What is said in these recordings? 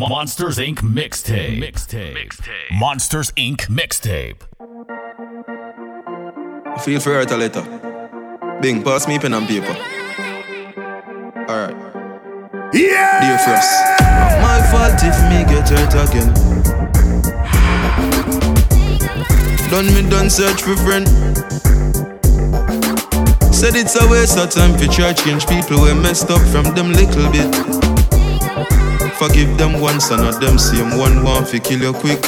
Monsters Inc. mixtape. Mixtape. Monsters Inc. mixtape. Feel free to write a letter. Bing, pass me pen and paper. Alright. Yeah! Dear Frost. Not my fault if me get hurt again. Done me done search for friend. Said it's a waste of time for try change people we messed up from them little bit. Forgive them once and not them same one want fi kill you quick.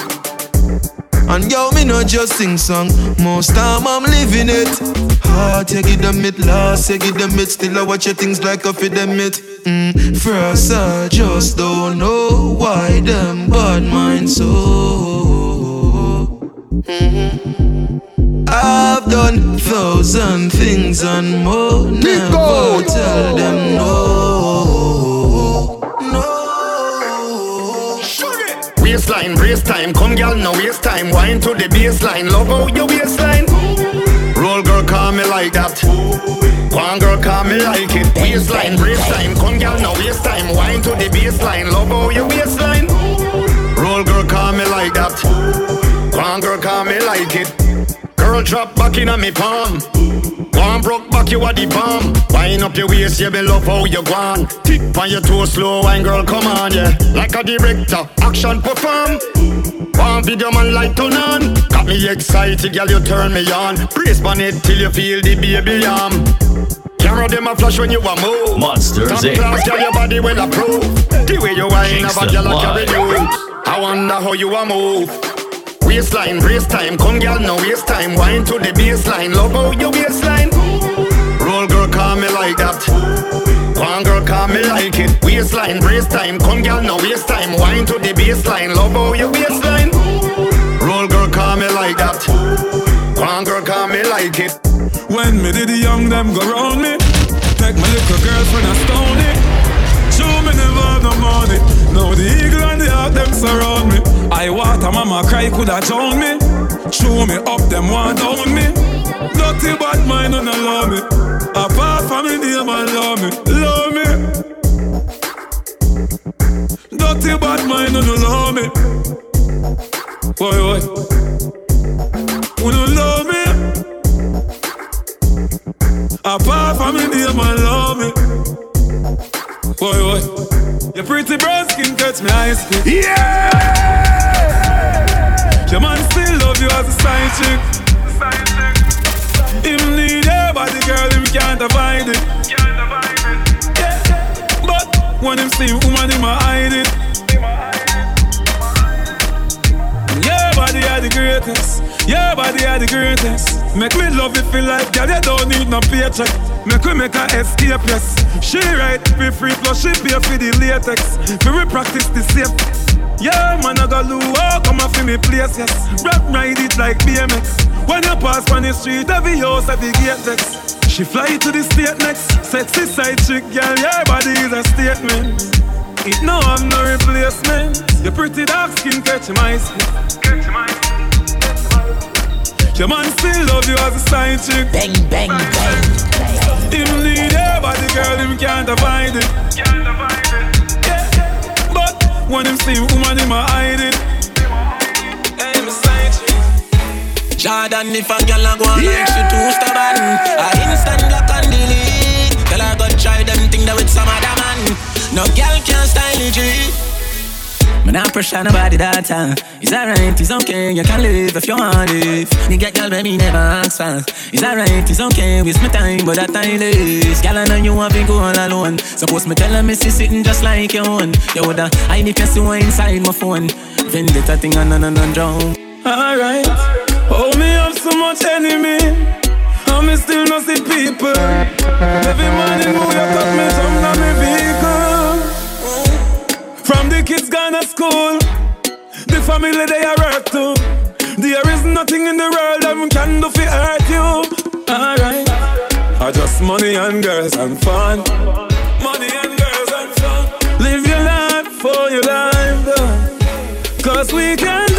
And yo, me not just sing song, most time I'm living it. Heart, you give them it, lost, you give them it. Still I watch your things like a feed them it. Mm, first I just don't know why them bad mind so. Mm-hmm. I've done thousand things and more. Never tell them no. Waistline, brace time, come girl, no waste time. Wine to the baseline, love how your waistline. Roll girl, call me like that. One girl, call me like it. Waistline, brace time, come girl, no waste time. Wine to the baseline, love how your waistline. Roll girl, call me like that. One girl, call me like it. Girl, drop back in on me palm. One broke back, you are the bomb. Wind up your waist, yeah, me love how you gone. Tip on your toe, slow wine, girl, come on, yeah. Like a director, action perform. One video man like turn on. Got me excited, girl, you turn me on. Brace on it till you feel the baby arm. Camera them a flash when you a move. Monsters, Top Inc. class, girl, your body will approve. The way you wine, have a girl carry you. I wonder how you a move. Waistline, brace time, come girl, no waste time. Wine to the baseline, love how your waistline. Roll girl, call me like that. One girl, call me like it. Waistline, brace time, come girl, no waste time. Wine to the baseline, love how your waistline. Roll girl, call me like that. One girl, call me like it. When me did the young them go round me Take my little girlfriend and stone it Have no money. Now the eagle and the hawk them surround me. I water mama cry coulda drown me. Chew me up them want down me. Nothing but mine don't allow me. Apart from me name and love me. Love me. Nothing but mine don't allow me. Boy, boy. Who don't love me? Apart from me, name and love me. Boy, boy. Your pretty brown skin catch me school. Yeah! Your man still love you as a side chick. Him need your body, girl, him can't avoid it. Yeah. But when him see woman, him a hide it. Your body are the greatest. Your body are the greatest. Make me love you feel like girl, you don't need no paycheck. Make we make her escape, yes. She right, be free, plus she pay for the latex. For we practice the safe. Yeah, man, I got loo, oh, come off in me place, yes. Rap ride it like BMX. When you pass on the street, every house, every gate text. She fly to the state next. Sexy side chick, girl, your body is a statement. It no, I'm no replacement. Your pretty dark skin catch my skin. Your man still love you as a side chick. Bang, bang, bang. Him need your body, girl, him can't avoid it. Can't avoid it. Yeah. But when him see woman, him a hide it. Hey, my side chick. Jordan, if a girl a go on like she too stubborn I instant block and delete Girl I go try them thing that with some other man No girl can style it G Man, I pressure nobody that time. It's alright, it's okay, you can live if you want live. Nigga, girl, baby, never ask for. It's alright, it's okay, waste my time, but that time is. Girl, I know you want to go all alone. Suppose me tell her, me see sitting just like your own. You woulda hide if you see inside my phone. Vendetta thing on and on and drown. Alright. hold me up so much enemy. I'm still not see people. Every morning, who you cut me jump on me vehicle. Kids gone to school, the family they are hurt too. There is nothing in the world that can do for hurt you. Alright. I just money and girls and fun. Money and girls and fun. Live your life for your life. Cause we can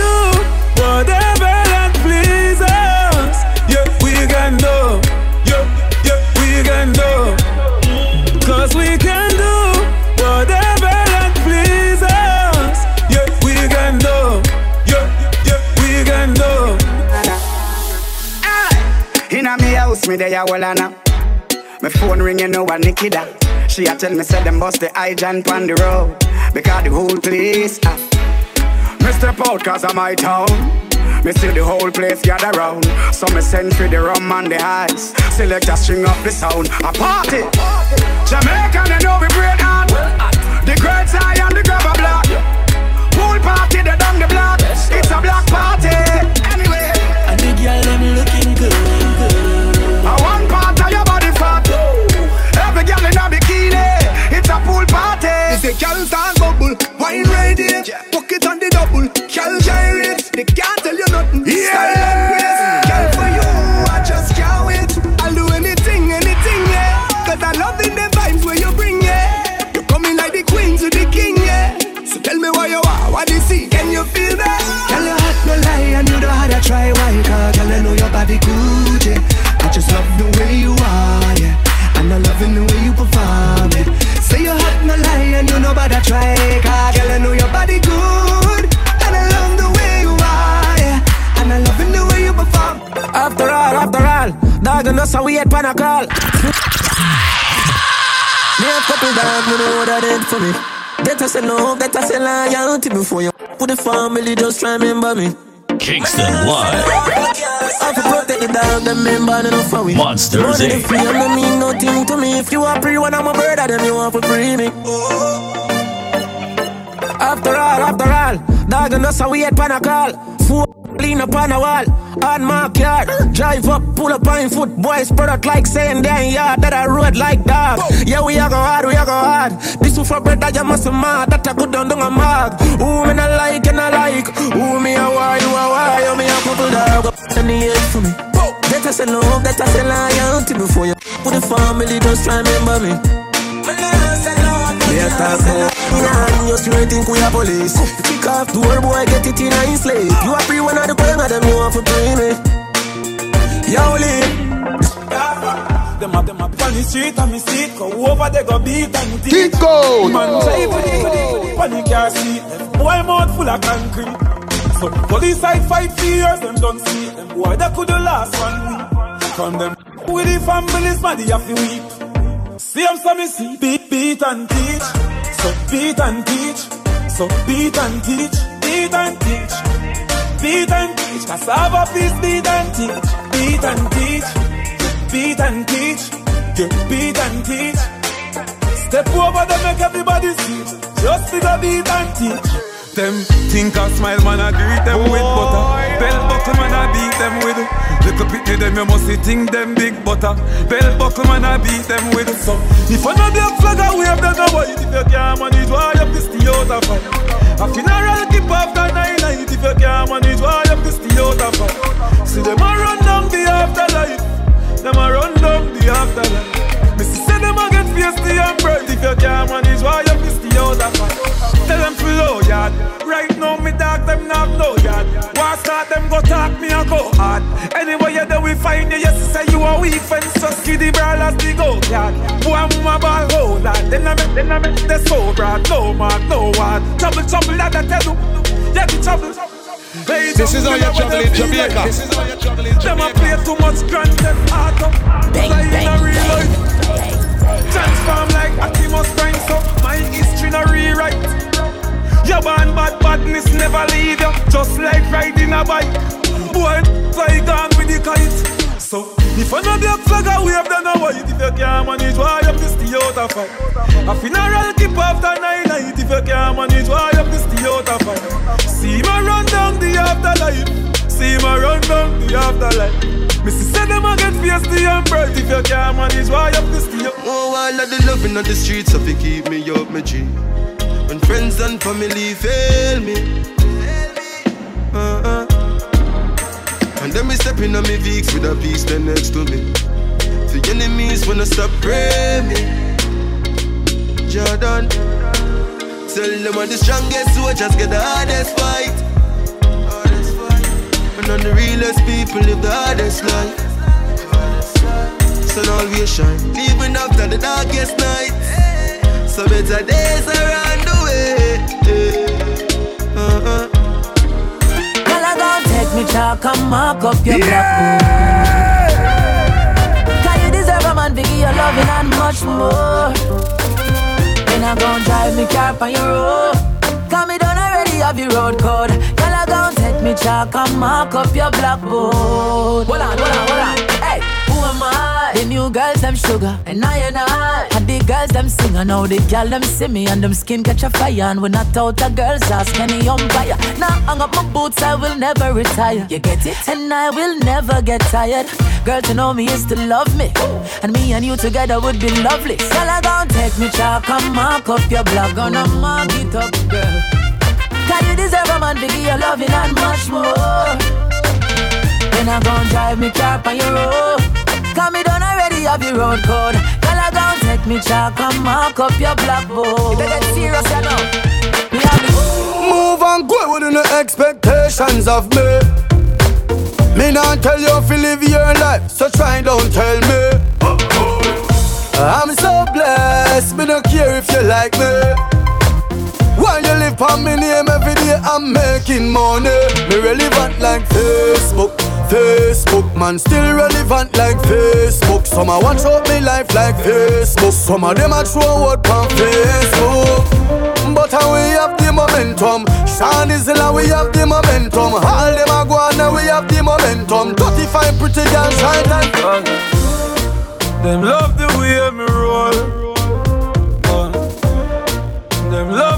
me house, me there, well, now. My phone ring, you know what Nikki da. She a tell me, say them bust the jump on the road. Because the whole place, ah. Mr. Out cause of my town. Me see the whole place gather round. So me send for the rum and the ice. Select a string up the sound. A party. Jamaica, they know we break hard. The great eye and the grabber block. Pool party, they down the block. It's a black party. Party. It's a girl start bubble, wine ready, pocket on the double, girl gyrate. They can't tell you nothing. Yeah. Dog and us a weird pan a call. Me a couple dog, me know that it for me. Better say no, better say loyalty before you put the family, just try remember me. Kingston Live. I have to protect the dog, them member, no for we. Monsters, Money eh? free, no mean nothing to me. If you are free, when I'm a bird, then you want to free me. After all, after all, dog and us a weird pan a call. Four lean up on a wall, on my yard. Drive up, pull up on foot, boys spread out like saying damn yard that I road like dog. Yeah, we are go hard, we are go hard. This for bread that you must mad, that I good down down a mag. Who me not like and I like, who me a why, you a why, you me a couple dog. Send the edge for me. Better say love, better say loyalty before you put the family, just remember me. Yeah, talk about Nah, you straight think we are police Kick off door, boy, get it in a slave You are free one of the going of them, you want to pay me Yo, Lee Them a them a on the street and me see go over they go beat and. Kick out. Man drive with it, on the car seat. Boy mouth full of concrete. So police side fight for years, them don't see. Them boy that could the last one week. From them with the families, man, they have to weep. Them so me see beat, beat and teach. So beat and teach. So beat and teach. Beat and teach. Beat and teach. Cassava piece beat and teach. Beat and teach. Beat and teach. Yeah, beat and teach. Step over them, make everybody see. Just figure beat and teach. Them think a smile, man, I greet them with butter. Bell buckle, man, I beat them with. Little pity them, you must see think them big butter. Bell buckle, man, I beat them with. So, if I know the flag, I wave them, boy. If you can't manage, why you piss the of fire? A funeral keep after nine night. If you can't manage, why you piss the of fire? See them a run down the afterlife. Them a run down the afterlife. Missy say them a get feisty and bright If you can't manage why you piss the of fire Tell them to low me a go hard. Anyway you do we find you. Yes say you a weak fence So skiddy brawlers the go yard Boy mama ball hold lad Then I make then I make the so broad No man no one. Trouble trouble that I tell you. Yeah the trouble Hey, This is how you travel in Jamaica. This is how you travel in Them a play too much grand theft auto Bang, Fly in bang, a real bang. life. Transform like Optimus Prime So my history no rewrite Your born bad badness never leave you. Just like riding a bike. Boy, fly gone with the kite. So, if I know the flag I wave, then I white. If you can't manage, why you piss the out of fight? A funeral keep after nine night. If you can't manage, why you piss the out of fight? See me run down the afterlife. See me run down the afterlife. Missy say them a get feisty and bright If you can't manage, why you piss the out? Oh, all of the loving on the streets of it keep me up my G. When friends and family fail me, uh-uh. and then me stepping on me Vicks with a piece then next to me. The enemies wanna stop praying me. Jordan, tell them I'm the strongest soldiers get the hardest fight. And on the realest people live the hardest life So sun always shine Even after the darkest night So better days are on the way eh, eh, eh. uh-uh. Well, I gon' take me chalk and mark up your block. Cause you deserve a man, Vicky, your loving and much more. Then I gon' drive me car on your road. Come me done already have your road code. Girl, I gon' take me chalk and mark up your blackboard. Hold on, hold on, hold on. Hey, who am I? The new girls, them sugar, and I and I. The girls, them sing, and now the girl, them see me, and them skin catch a fire. And when I out the girls, ask any umpire. Now hang up my boots, I will never retire. You get it? And I will never get tired. Girl, to know me is to love me. And me and you together would be lovely. Girl, I gon' take me chalk and mark up your block. Gonna mark it up, girl. Cause you deserve a man to give you loving and much more. Then I gon' drive me car on your road. Cause me done already have your road code. Me chalk and mark up your blackboard. You better get serious, you know. Me have the Move and go within the expectations of me. Me not tell you if you live your life, so try don't tell me. I'm so blessed, me don't care if you like me. While you live on me name every day, I'm making money. Me relevant like Facebook, Facebook, man, still relevant like Facebook. Some a watch out me life like Facebook. Some of them a throw out on Facebook. But how we have the momentum. Sean is and we have the momentum. All them a go on we have the momentum. 35 pretty girls shine like Them love the way me roll. Them love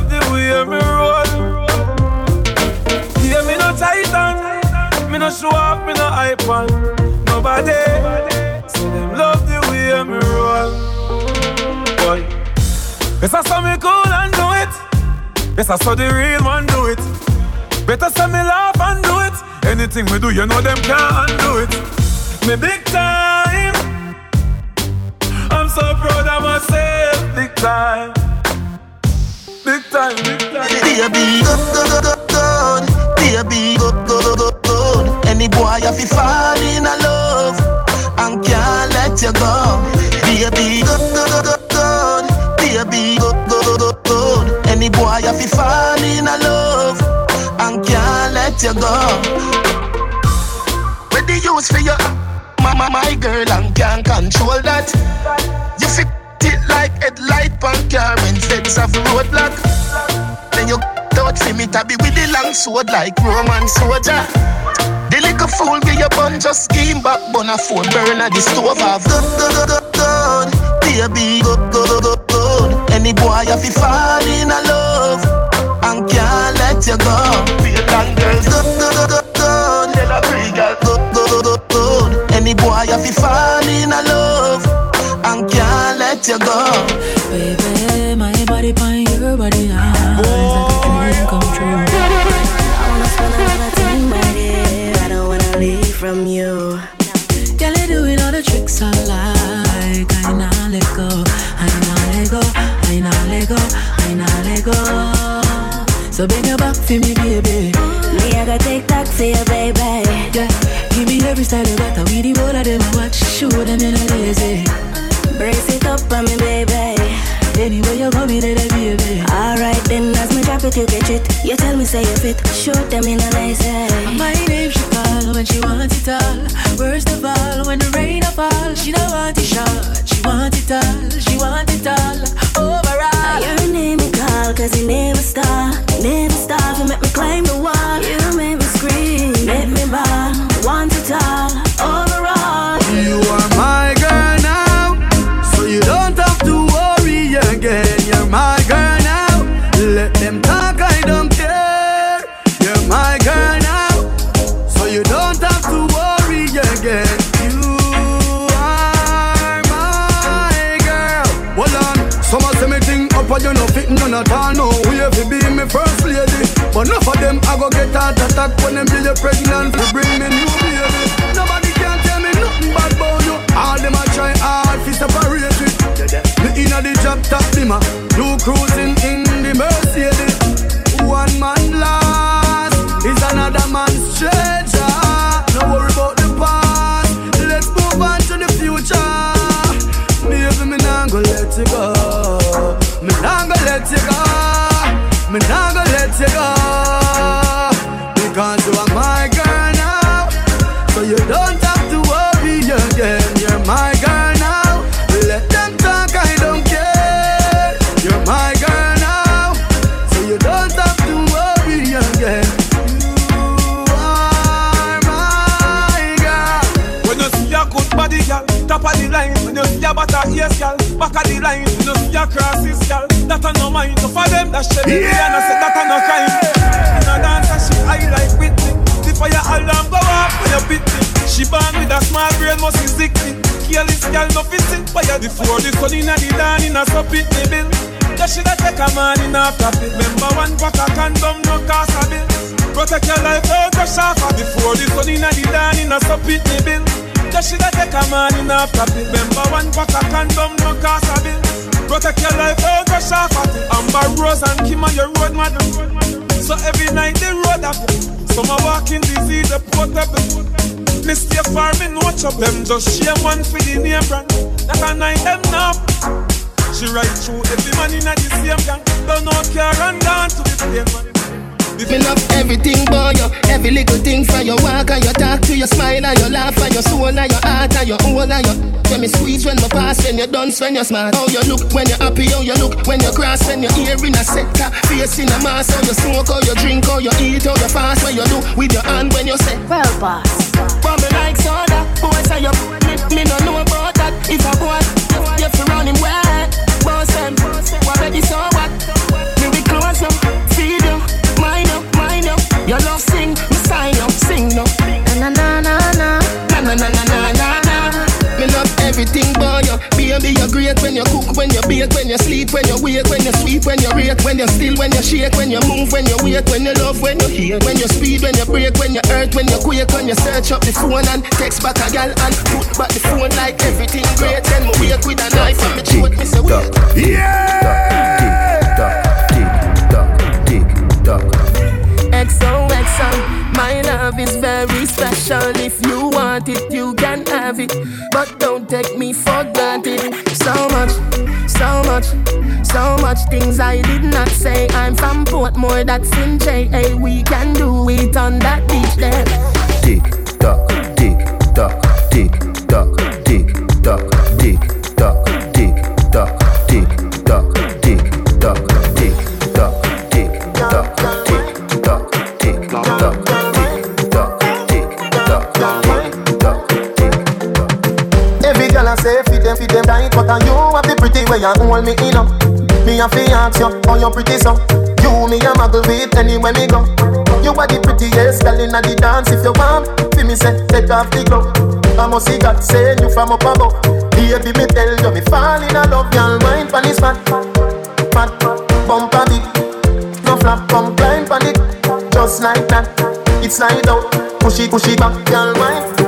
no show off, me no hype on nobody. So them love the way me roll. Boy, better say me cool and do it. Better say the real man do it. Better say me laugh and do it. Anything we do, you know them can't undo it. Me big time. I'm so proud of myself, big time. Big time, big time. Baby, go, go, go, go, go. Baby, go, go, go, go. Any boy have to fall in a love and can't let you go. Baby, go, go, go, go, go. Baby, go, go, go, go, go. Any boy have to fall in a love and can't let you go. Where the use for your mama, my girl, and can't control that. You fit it like headlight on car feds have roadblock. You touch for me be with the long sword like Roman soldier. The little fool get your bun just scheme back, bun a phone burner the stove have. Go, go, go, go, go, baby, go, go, go, go, go. Any boy have to fall in a love and can't let you go. Be a long girl, go, go, go, go, go. Tell a pretty girl, go, go, go, go, go. Any boy have to fall in a love and can't let you go. Baby, from you. Girl, you doing all the tricks I like. I not let go, I not let go, I not let go, I not let go. So bring your back for me, baby. Me, I gotta take that for you, baby. Yeah, give me every style you got. We the both of them watch, show them you're not lazy. Brace it up on me, baby. Anywhere you go, me there, baby. Alright then, as me drop it, you catch it. You tell me say you fit. Shoot them in a nice way. My name she call when she want it all. Worst of all, when the rain a fall, she don't want it short. She want it all, she want it all. Overall, Your name me call, cause you never stop. Never stop, you make me climb the wall. You make me scream, make me ball. Want it all, at all. No way fi be me first lady, but enough of them I go get heart attack when them you pregnant to bring me new baby. Nobody can tell me nothing bad about you. All them a try hard fi separate it. Me inna the drop top dimmer, you cruising in the Mercedes. One man Me nah go let you go. Face, gal. Back of the line, you know see your crosses, gal. That I no mind, no for them that shit. Yeah, and I said that I no crime. In a dance, she I like Whitney. The fire alarm go off when you beat me. She born with a small brain, must be sick me. Careless gal, no fitting fire. Before the sun inna the dawn, inna so pit me bill. You shoulda take a man in a profit. Remember one pack of condom, no cost a bill. Protect your life, don't crash off Before the sun inna the dawn, inna so pit me bill. You shoulda take a man in a profit. Remember one pack of condom, no cost a bill. Protect your life, don't crash off Amber Rose and Kim are your road model. So every night the road up. Some are walking disease, the portable. Me stay far, me no them. Just share one for the name brand. That a night them now. She ride through every man in a the same gang. Don't know care and down to the plane man. Me love everything boy, you. Every little thing from your walk and your talk To your smile and your laugh and your soul and your heart and your whole and your When me squeeze when me pass When you dance when you smart How you look when you happy How you look when you cross When you ear in a sector Face in a mask How you smoke How you drink How you eat How you fast What you do with your hand when you say Well boss. But me like soda Boy say you me, me no know about that. If I boy You fi run him wet Boss them What baby so what you Baby you're great when you cook When you bake When you sleep When you wake When you sweep When you rate When you still When you shake When you move When you wait When you love When you hate When you speed When you break When you hurt When you quake When you search up the phone And text back a gal And put back the phone Like everything great Then me wake with a knife And me throat Me say wait XOXO, my love is very special. If you want it, you can have it. But don't take me for granted. So much, so much, so much things I did not say. I'm from Portmore, that's in JA. We can do it on that beach there. Tick tock, tick tock, tick tock, them, fit But are you have the pretty way you hold me in up. Me have to ask you, how you pretty so. You me a muggle with anywhere me go. You are the prettiest girl in the dance If you want, feel me say, take off the glove. I must see God saying you from up above. Baby me tell you, me fall in love Girl, wine pan is fat, fat, bumper big No flap, come climb pan it. Just like that, it's slide out. Push it, push it back, girl, wine,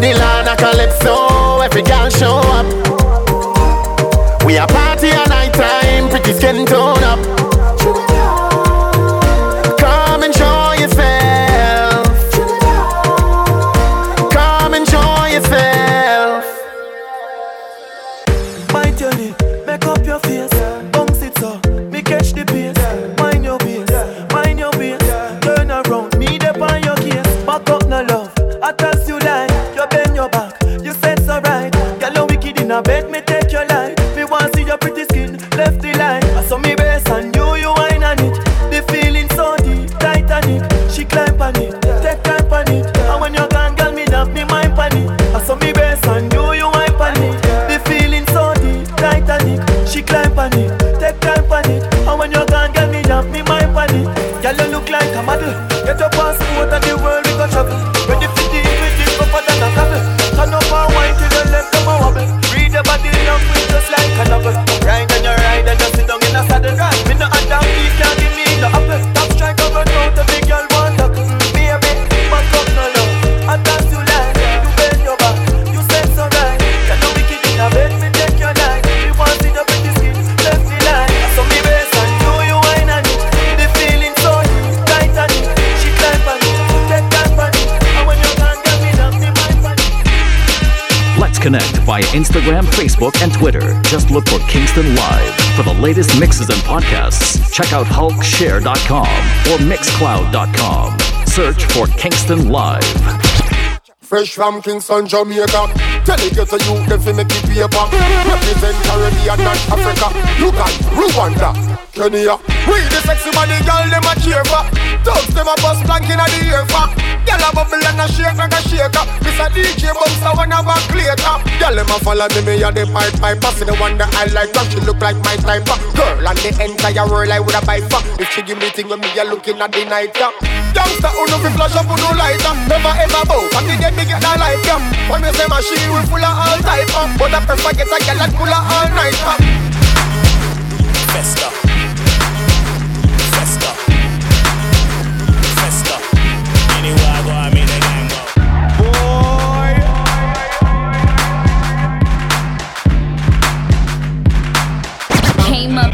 see the line of calypso, every girl show up. We a party at night time, pretty skin tone Instagram, Facebook, and Twitter. Just look for Kingston Live. For the latest mixes and podcasts, check out hulkshare.com or mixcloud.com. Search for Kingston Live. Fresh from Kingston, Jamaica. Tell it to you, them fi make it paper. Represent Caribbean and Africa. Look at Rwanda, Kenya. We the sexy body girl, them a cheer for. Thugs them a bust blank inna the ear for. Girl a bubble and a shake like a shaker. A DJ bounce a one back later. Girl them a follow me, me a the pipe piper. See the one that I like, cause she look like my type. Girl and the entire world I woulda buy for. If she give me thing when me a looking at the night. Yeah. Youngster who no fi flash up who no lighter. Never ever bow, but the get me get that light. Yeah. When me say machine we full of all type. Uh. But I prefer get a girl that full all night. Uh. Festa.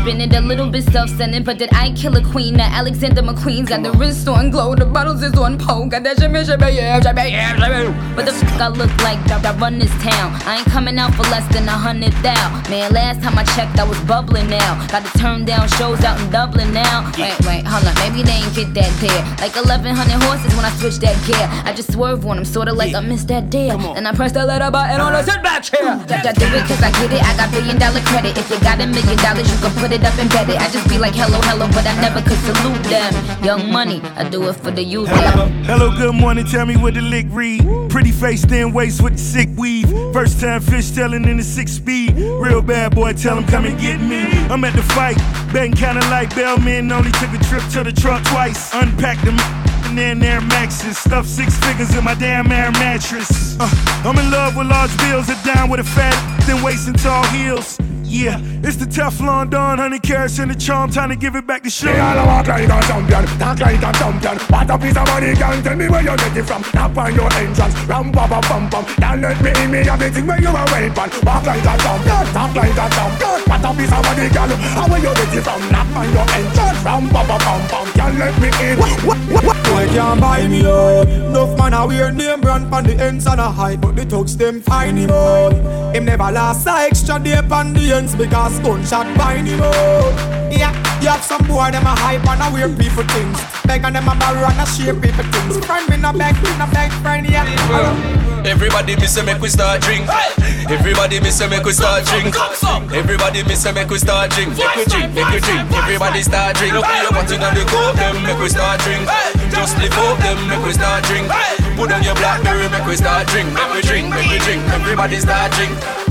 Came up in it a little bit self-centered, but did I kill a queen? Now Alexander McQueen's got the wrist on glow, the bottles is on pole, got that shimmy, shimmy, yeah, shimmy, yeah, shimmy. But the fuck I look like I run this town. I ain't coming out for less than a hundred thou. Man, last time I checked, I was bubbling now. Got to turn down shows out in Dublin now. Wait, wait, hold on, maybe they ain't get that there. Like 1100 horses when I switch that gear. I just swerve on them, sorta like I missed that deal. And I press the letter button on the sit back chair. That I do it cause I get it, I got billion dollar credit. If you got a million dollars, you can put it up and bet it. I just be like hello, hello, but I never could salute them. Young money, I do it for the youth. Hello, hello, good morning. Tell me what the lick read. Pretty face, thin waist with the sick weave. First time fish telling in the six speed. Real bad boy, tell him come and get me. I'm at the fight, betting kinda like Bellman. Only took a trip to the truck twice. Unpacked them and then Air Maxes. Stuffed six figures in my damn air mattress. Uh, I'm in love with large bills, and down with a fat, then waist and tall heels. Yeah, it's the Teflon Don, honey carrots and the charm. Time to give it back to sugar. Me all walk like a champion, talk like a champion. What a piece of money, girl. Tell me where you get it from. Knock on your entrance, ram pa pa pam pam. Don't let me in me everything where you are waiting. Walk like a champion, talk like a champion. What a piece of money, girl. How where you get it from? Knock on your entrance, ram pa pa pam pam. Don't let me in. What, what, what, what? Boy can't buy me out. Enough man a wear name brand pon the ends and a hide, but the thugs them find him out. Him never last a extra day pon the ends because gunshot find him out. Yeah, you have some boy them a hype and a wear people things. Beg and them a borrow and a share people things. Friend me no beg, me no beg, friend yeah. Everybody me say make we start drink. Everybody me say make we start drink. Everybody me say make we start drink. Make we drink, make we drink. Everybody start drink. Put your button on the coke, them make we start drink. Just lift up them, make we start drink. Put on your blackberry, make we start drink. Make we drink, make we drink. Everybody start drink.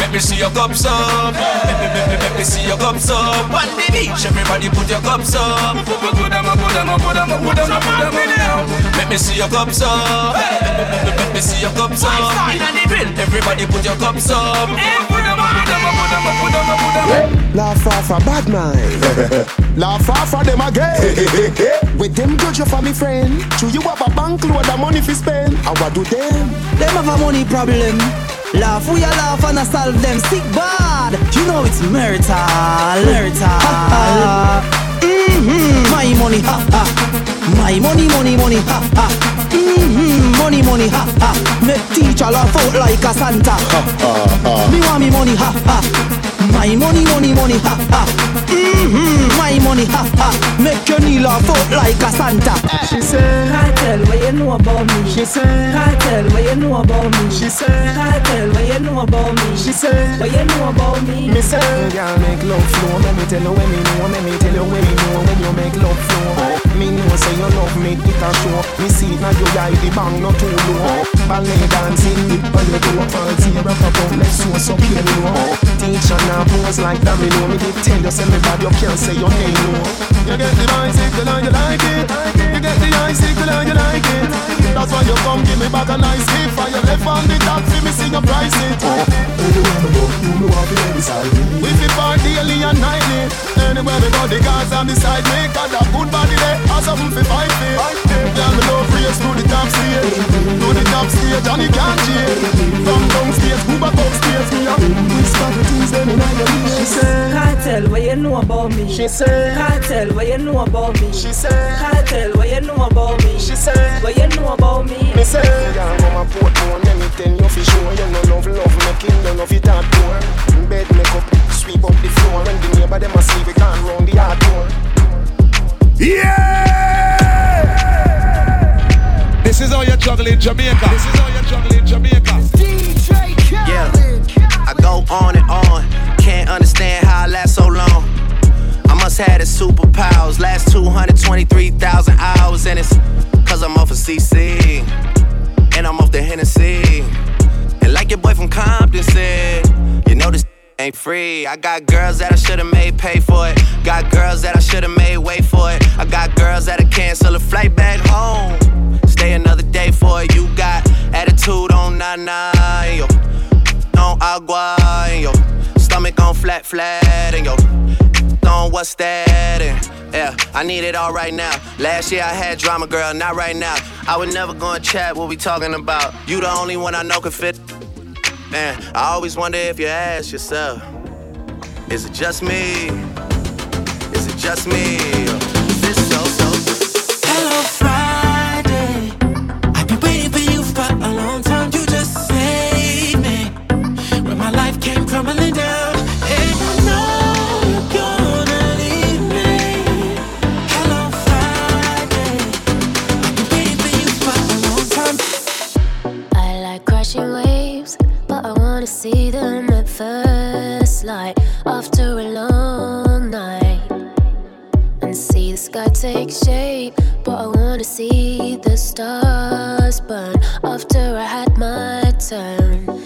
Make me see your cups up. Make me, make me, make me see your cups up. On the beach, everybody put your cups up. Put them up, put them up, put them up, put them up, put them up now. Make me see your cups up. Make me, make me, make me see your cups up. In the bill, everybody put your cups up. Put them up, put them up, put them up, put them up, put them up. Laugh off a bad mind. Laugh off of them again. With them good you for me friend. Do you have a bank load of money fi spend? And what do them? Them have a money problem. Laugh, we a laugh and I solve them sick bad. You know it's marital, marital. Mm-hmm. My money, ha ha. My money, money, money, ha ha. Mm-hmm. Money, money, ha ha. Make teacher laugh out like a Santa. Ha, ha, ha. Me want me money, ha ha. My money, money, money, ha ha. Mm-hmm. My money, ha ha. Make your knee laugh out like a Santa. She said, Kartel, what you know about me? She said, Kartel, what you know about me? She said, Kartel, what you know about me? She said, what you know about me? Me say, girl, make love flow. Let me tell you when me know. Let me tell you when me know when you make love flow. Oh. Me know say you love me, it a show. Me see it now you eye the bang not too low. Ballet dancing, when you do a party, rock up on let's show so you know. Teacher now pose like that, me know. Me did tell you, say me bad, you can't say your name no. You get the bicycle and you like it. You get the icicle and you like it. That's why you come give me back a nice hit. For your left on the top, see me sing your price it. Oh, we fi party daily and nightly. Anywhere we go, the guys on the side make a good body there. Or something fi fight it. Girl, me love race to the top stage, to the top stage and you can't change. From downstairs, move back upstairs, me a whisper the things them inna your ear. She said, Kartel, what you know about me? She said, Kartel, what you know about me? She said, Kartel, what you know about me? She said, what you know about me? Me say, yeah, mama put on let me tell you fi sure you no love love clean down off it hardcore. Bed make up, sweep up the floor. When the neighbor them asleep, we can't round the hard door. Yeah! This is how you juggle in Jamaica. This is how you juggle in Jamaica. DJ Yeah, I go on and on. Can't understand how I last so long. I must have the superpowers. Last 223,000 hours, and it's cause I'm off of CC. And I'm off the Hennessy. And like your boy from Compton said, you know this ain't free. I got girls that I should've made pay for it. Got girls that I should've made wait for it. I got girls that'll cancel a flight back home. Stay another day for it. You got attitude on nana, yo. On agua, yo. Stomach on flat, flat, and yo. On what's that? And yeah, I need it all right now. Last year I had drama, girl, not right now. I would never go and chat what we talking about. You the only one I know can fit. Man, I always wonder if you ask yourself, is it just me? Is it just me? Wanna see them at first light after a long night. And see the sky take shape, but I wanna see the stars burn after I had my turn.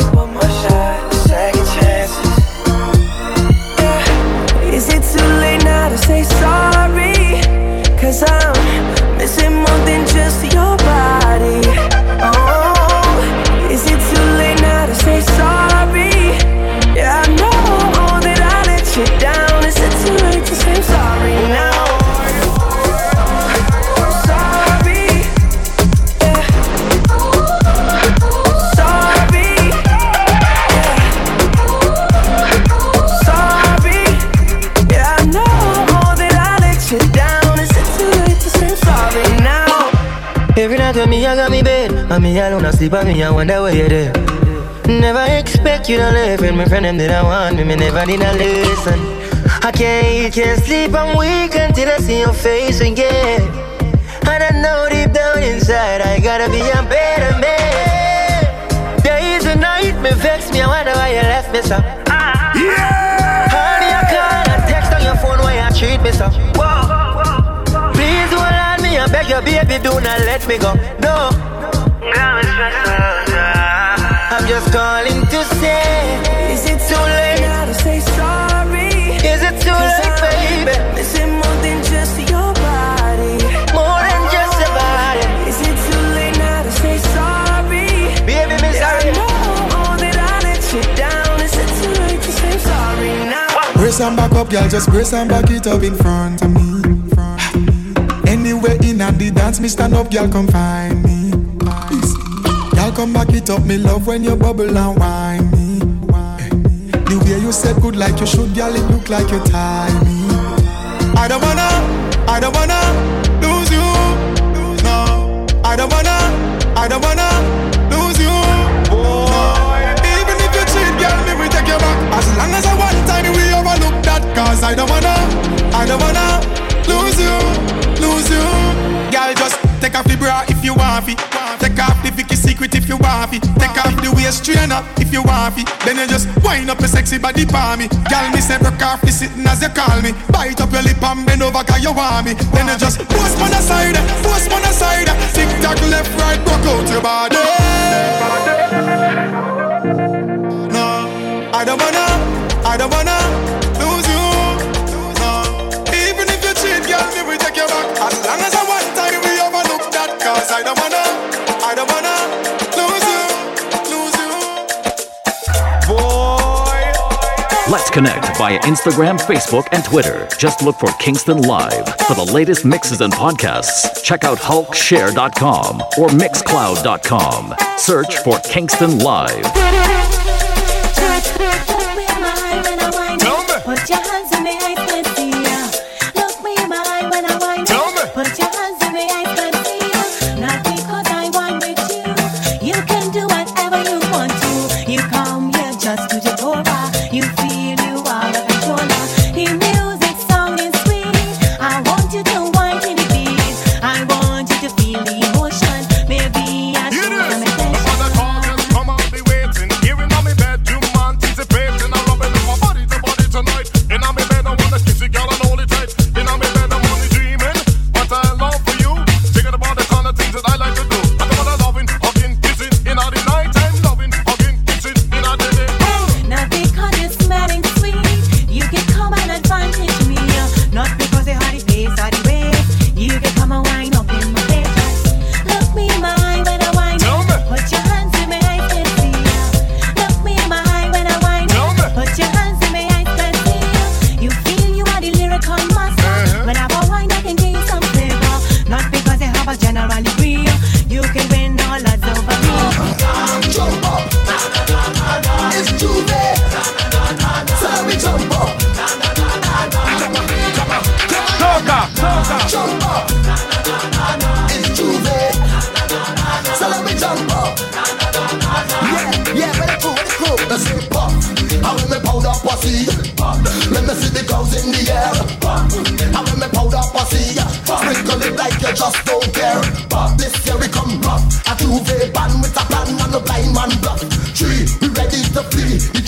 to say sorry, cause I'm and me alone asleep, and me I wonder where you're there. Never expect you to leave when my friend them did I want me, me never did a listen. I can't eat, can't sleep, I'm weak until I see your face again. And I know deep down inside I gotta be a better man. Days and night me vex me, I wonder why you left me so. Yeah. Honey, I call and text on your phone why you treat me so. Whoa. Please hold on me, I beg you, baby, do not let me go. No. I'm just calling to say, is it too late now to say sorry? Is it too late, baby? Missing more than just your body. More than just your body. Is it too late now to say sorry? Baby, me sorry. I know that I let you down. Is it too late to say sorry now? Brace and back up, girl, just brace and back it up in front of me. Anywhere in and the dance, me stand up, girl, come find me. Come back it up, me love when you bubble and whine me. The way you said good like you should, girl, it look like you tie me. I don't wanna, I don't wanna lose you. No, I don't wanna, I don't wanna lose you. No, even if you cheat, girl, me will take you back. As long as I one time we overlook that, cause I don't wanna, I don't wanna lose you, lose you. Girl, just take off the bra if you want it. Off secret if you want it. Take off the waist trainer if you want it. Then you just wind up your sexy body for me. Girl, me say broke off the sitting as you call me. Bite up your lip and bend over cause you want me. Then you just post on the side, post on the side. Tick tock left right, broke out your body. No, I don't wanna, I don't wanna connect via Instagram, Facebook, and Twitter. Just look for Kingston Live. For the latest mixes and podcasts, check out hulkshare.com or mixcloud.com. Search for Kingston Live. I when me powder pussy. Sprinkle it like you just don't care. But this year we come rough. A two-way band with a plan and a blind man bluff. Three, we ready to flee.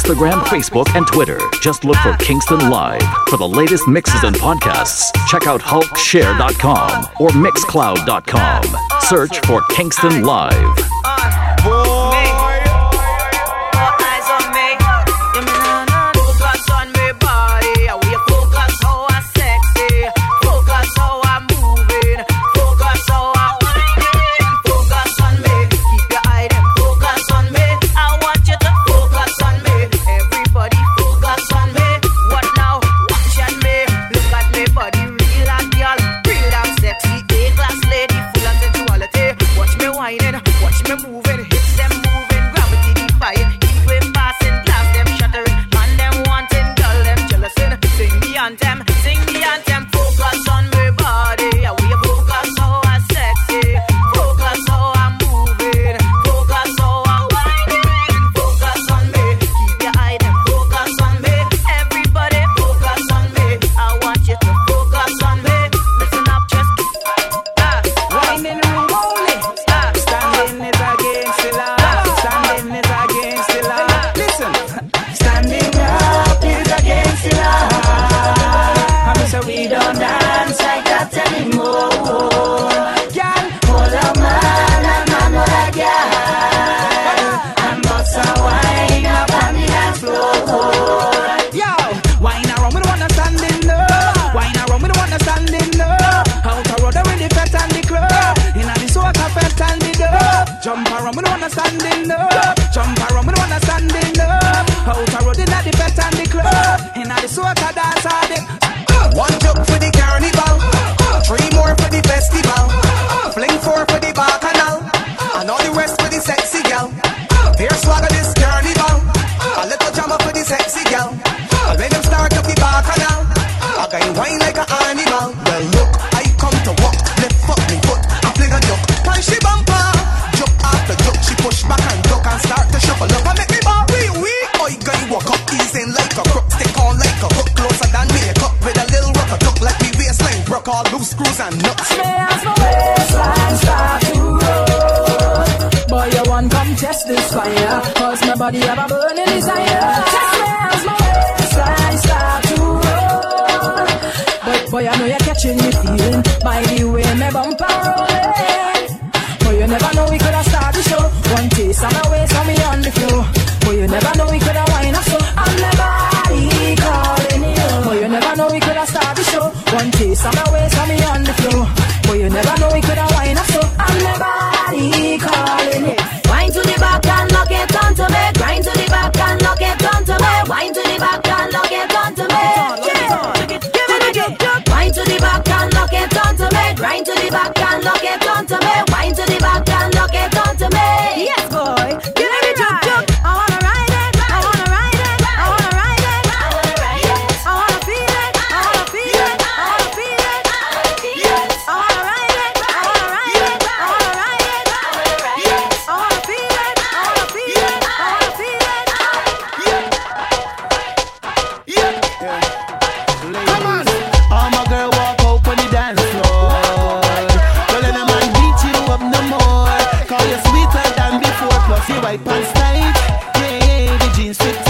Instagram, Facebook, and Twitter. Just look for Kingston Live. For the latest mixes and podcasts, check out hulkshare.com or mixcloud.com. Search for Kingston Live. body have a burning desire. That's where as my start to roll. But boy, I know you're catching me feeling by the way my bumper rolling. Boy, you never know we could have started the show. One taste and away from me on the floor. Boy, you never know we could have wine up so I'm never calling you. Boy, you never know we could have started the show. One taste and away. music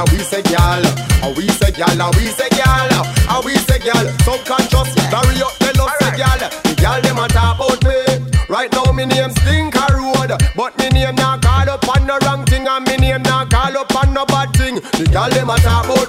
a we say gyal, a we say gyal, a we say gyal, a we say gyal. Some can't Subconscious, marry up the love say gyal. The gyal them a talk about me. Right now me name Stinker Road, but me name nah call up on the wrong thing, and me name nah call up on no bad thing. The gyal them a talk about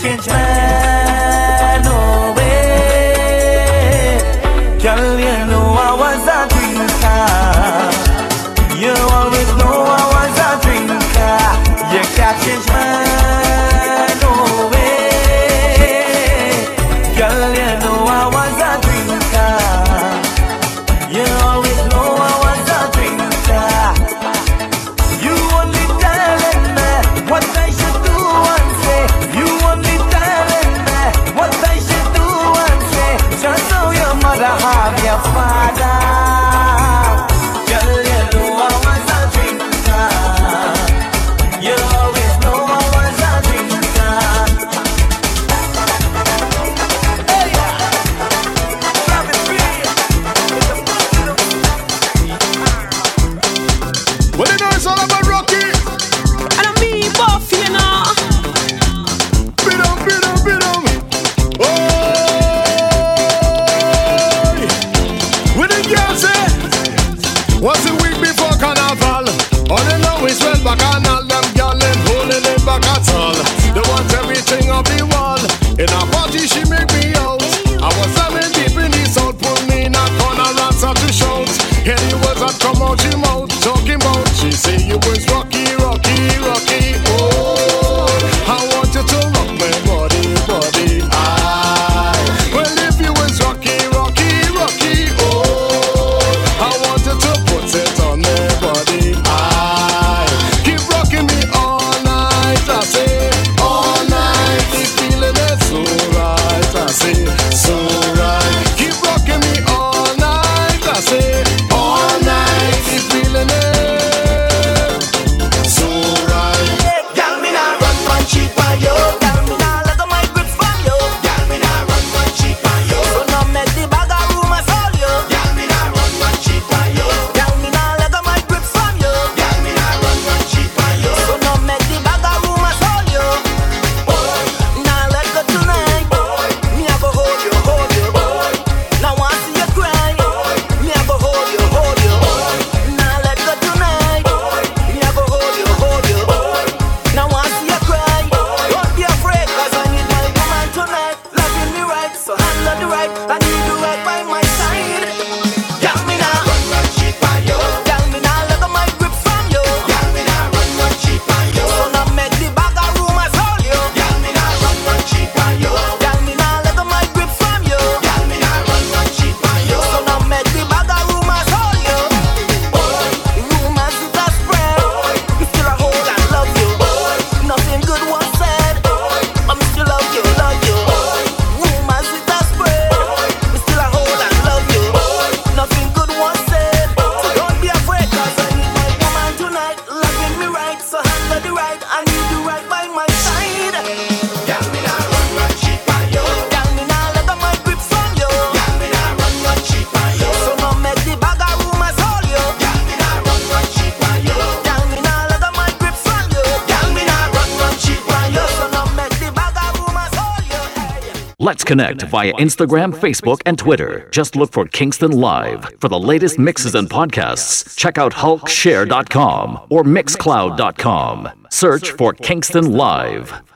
天诚 connect via Instagram, Facebook, and Twitter. Just look for Kingston Live. For the latest mixes and podcasts, check out hulkshare.com or mixcloud.com. Search for Kingston Live.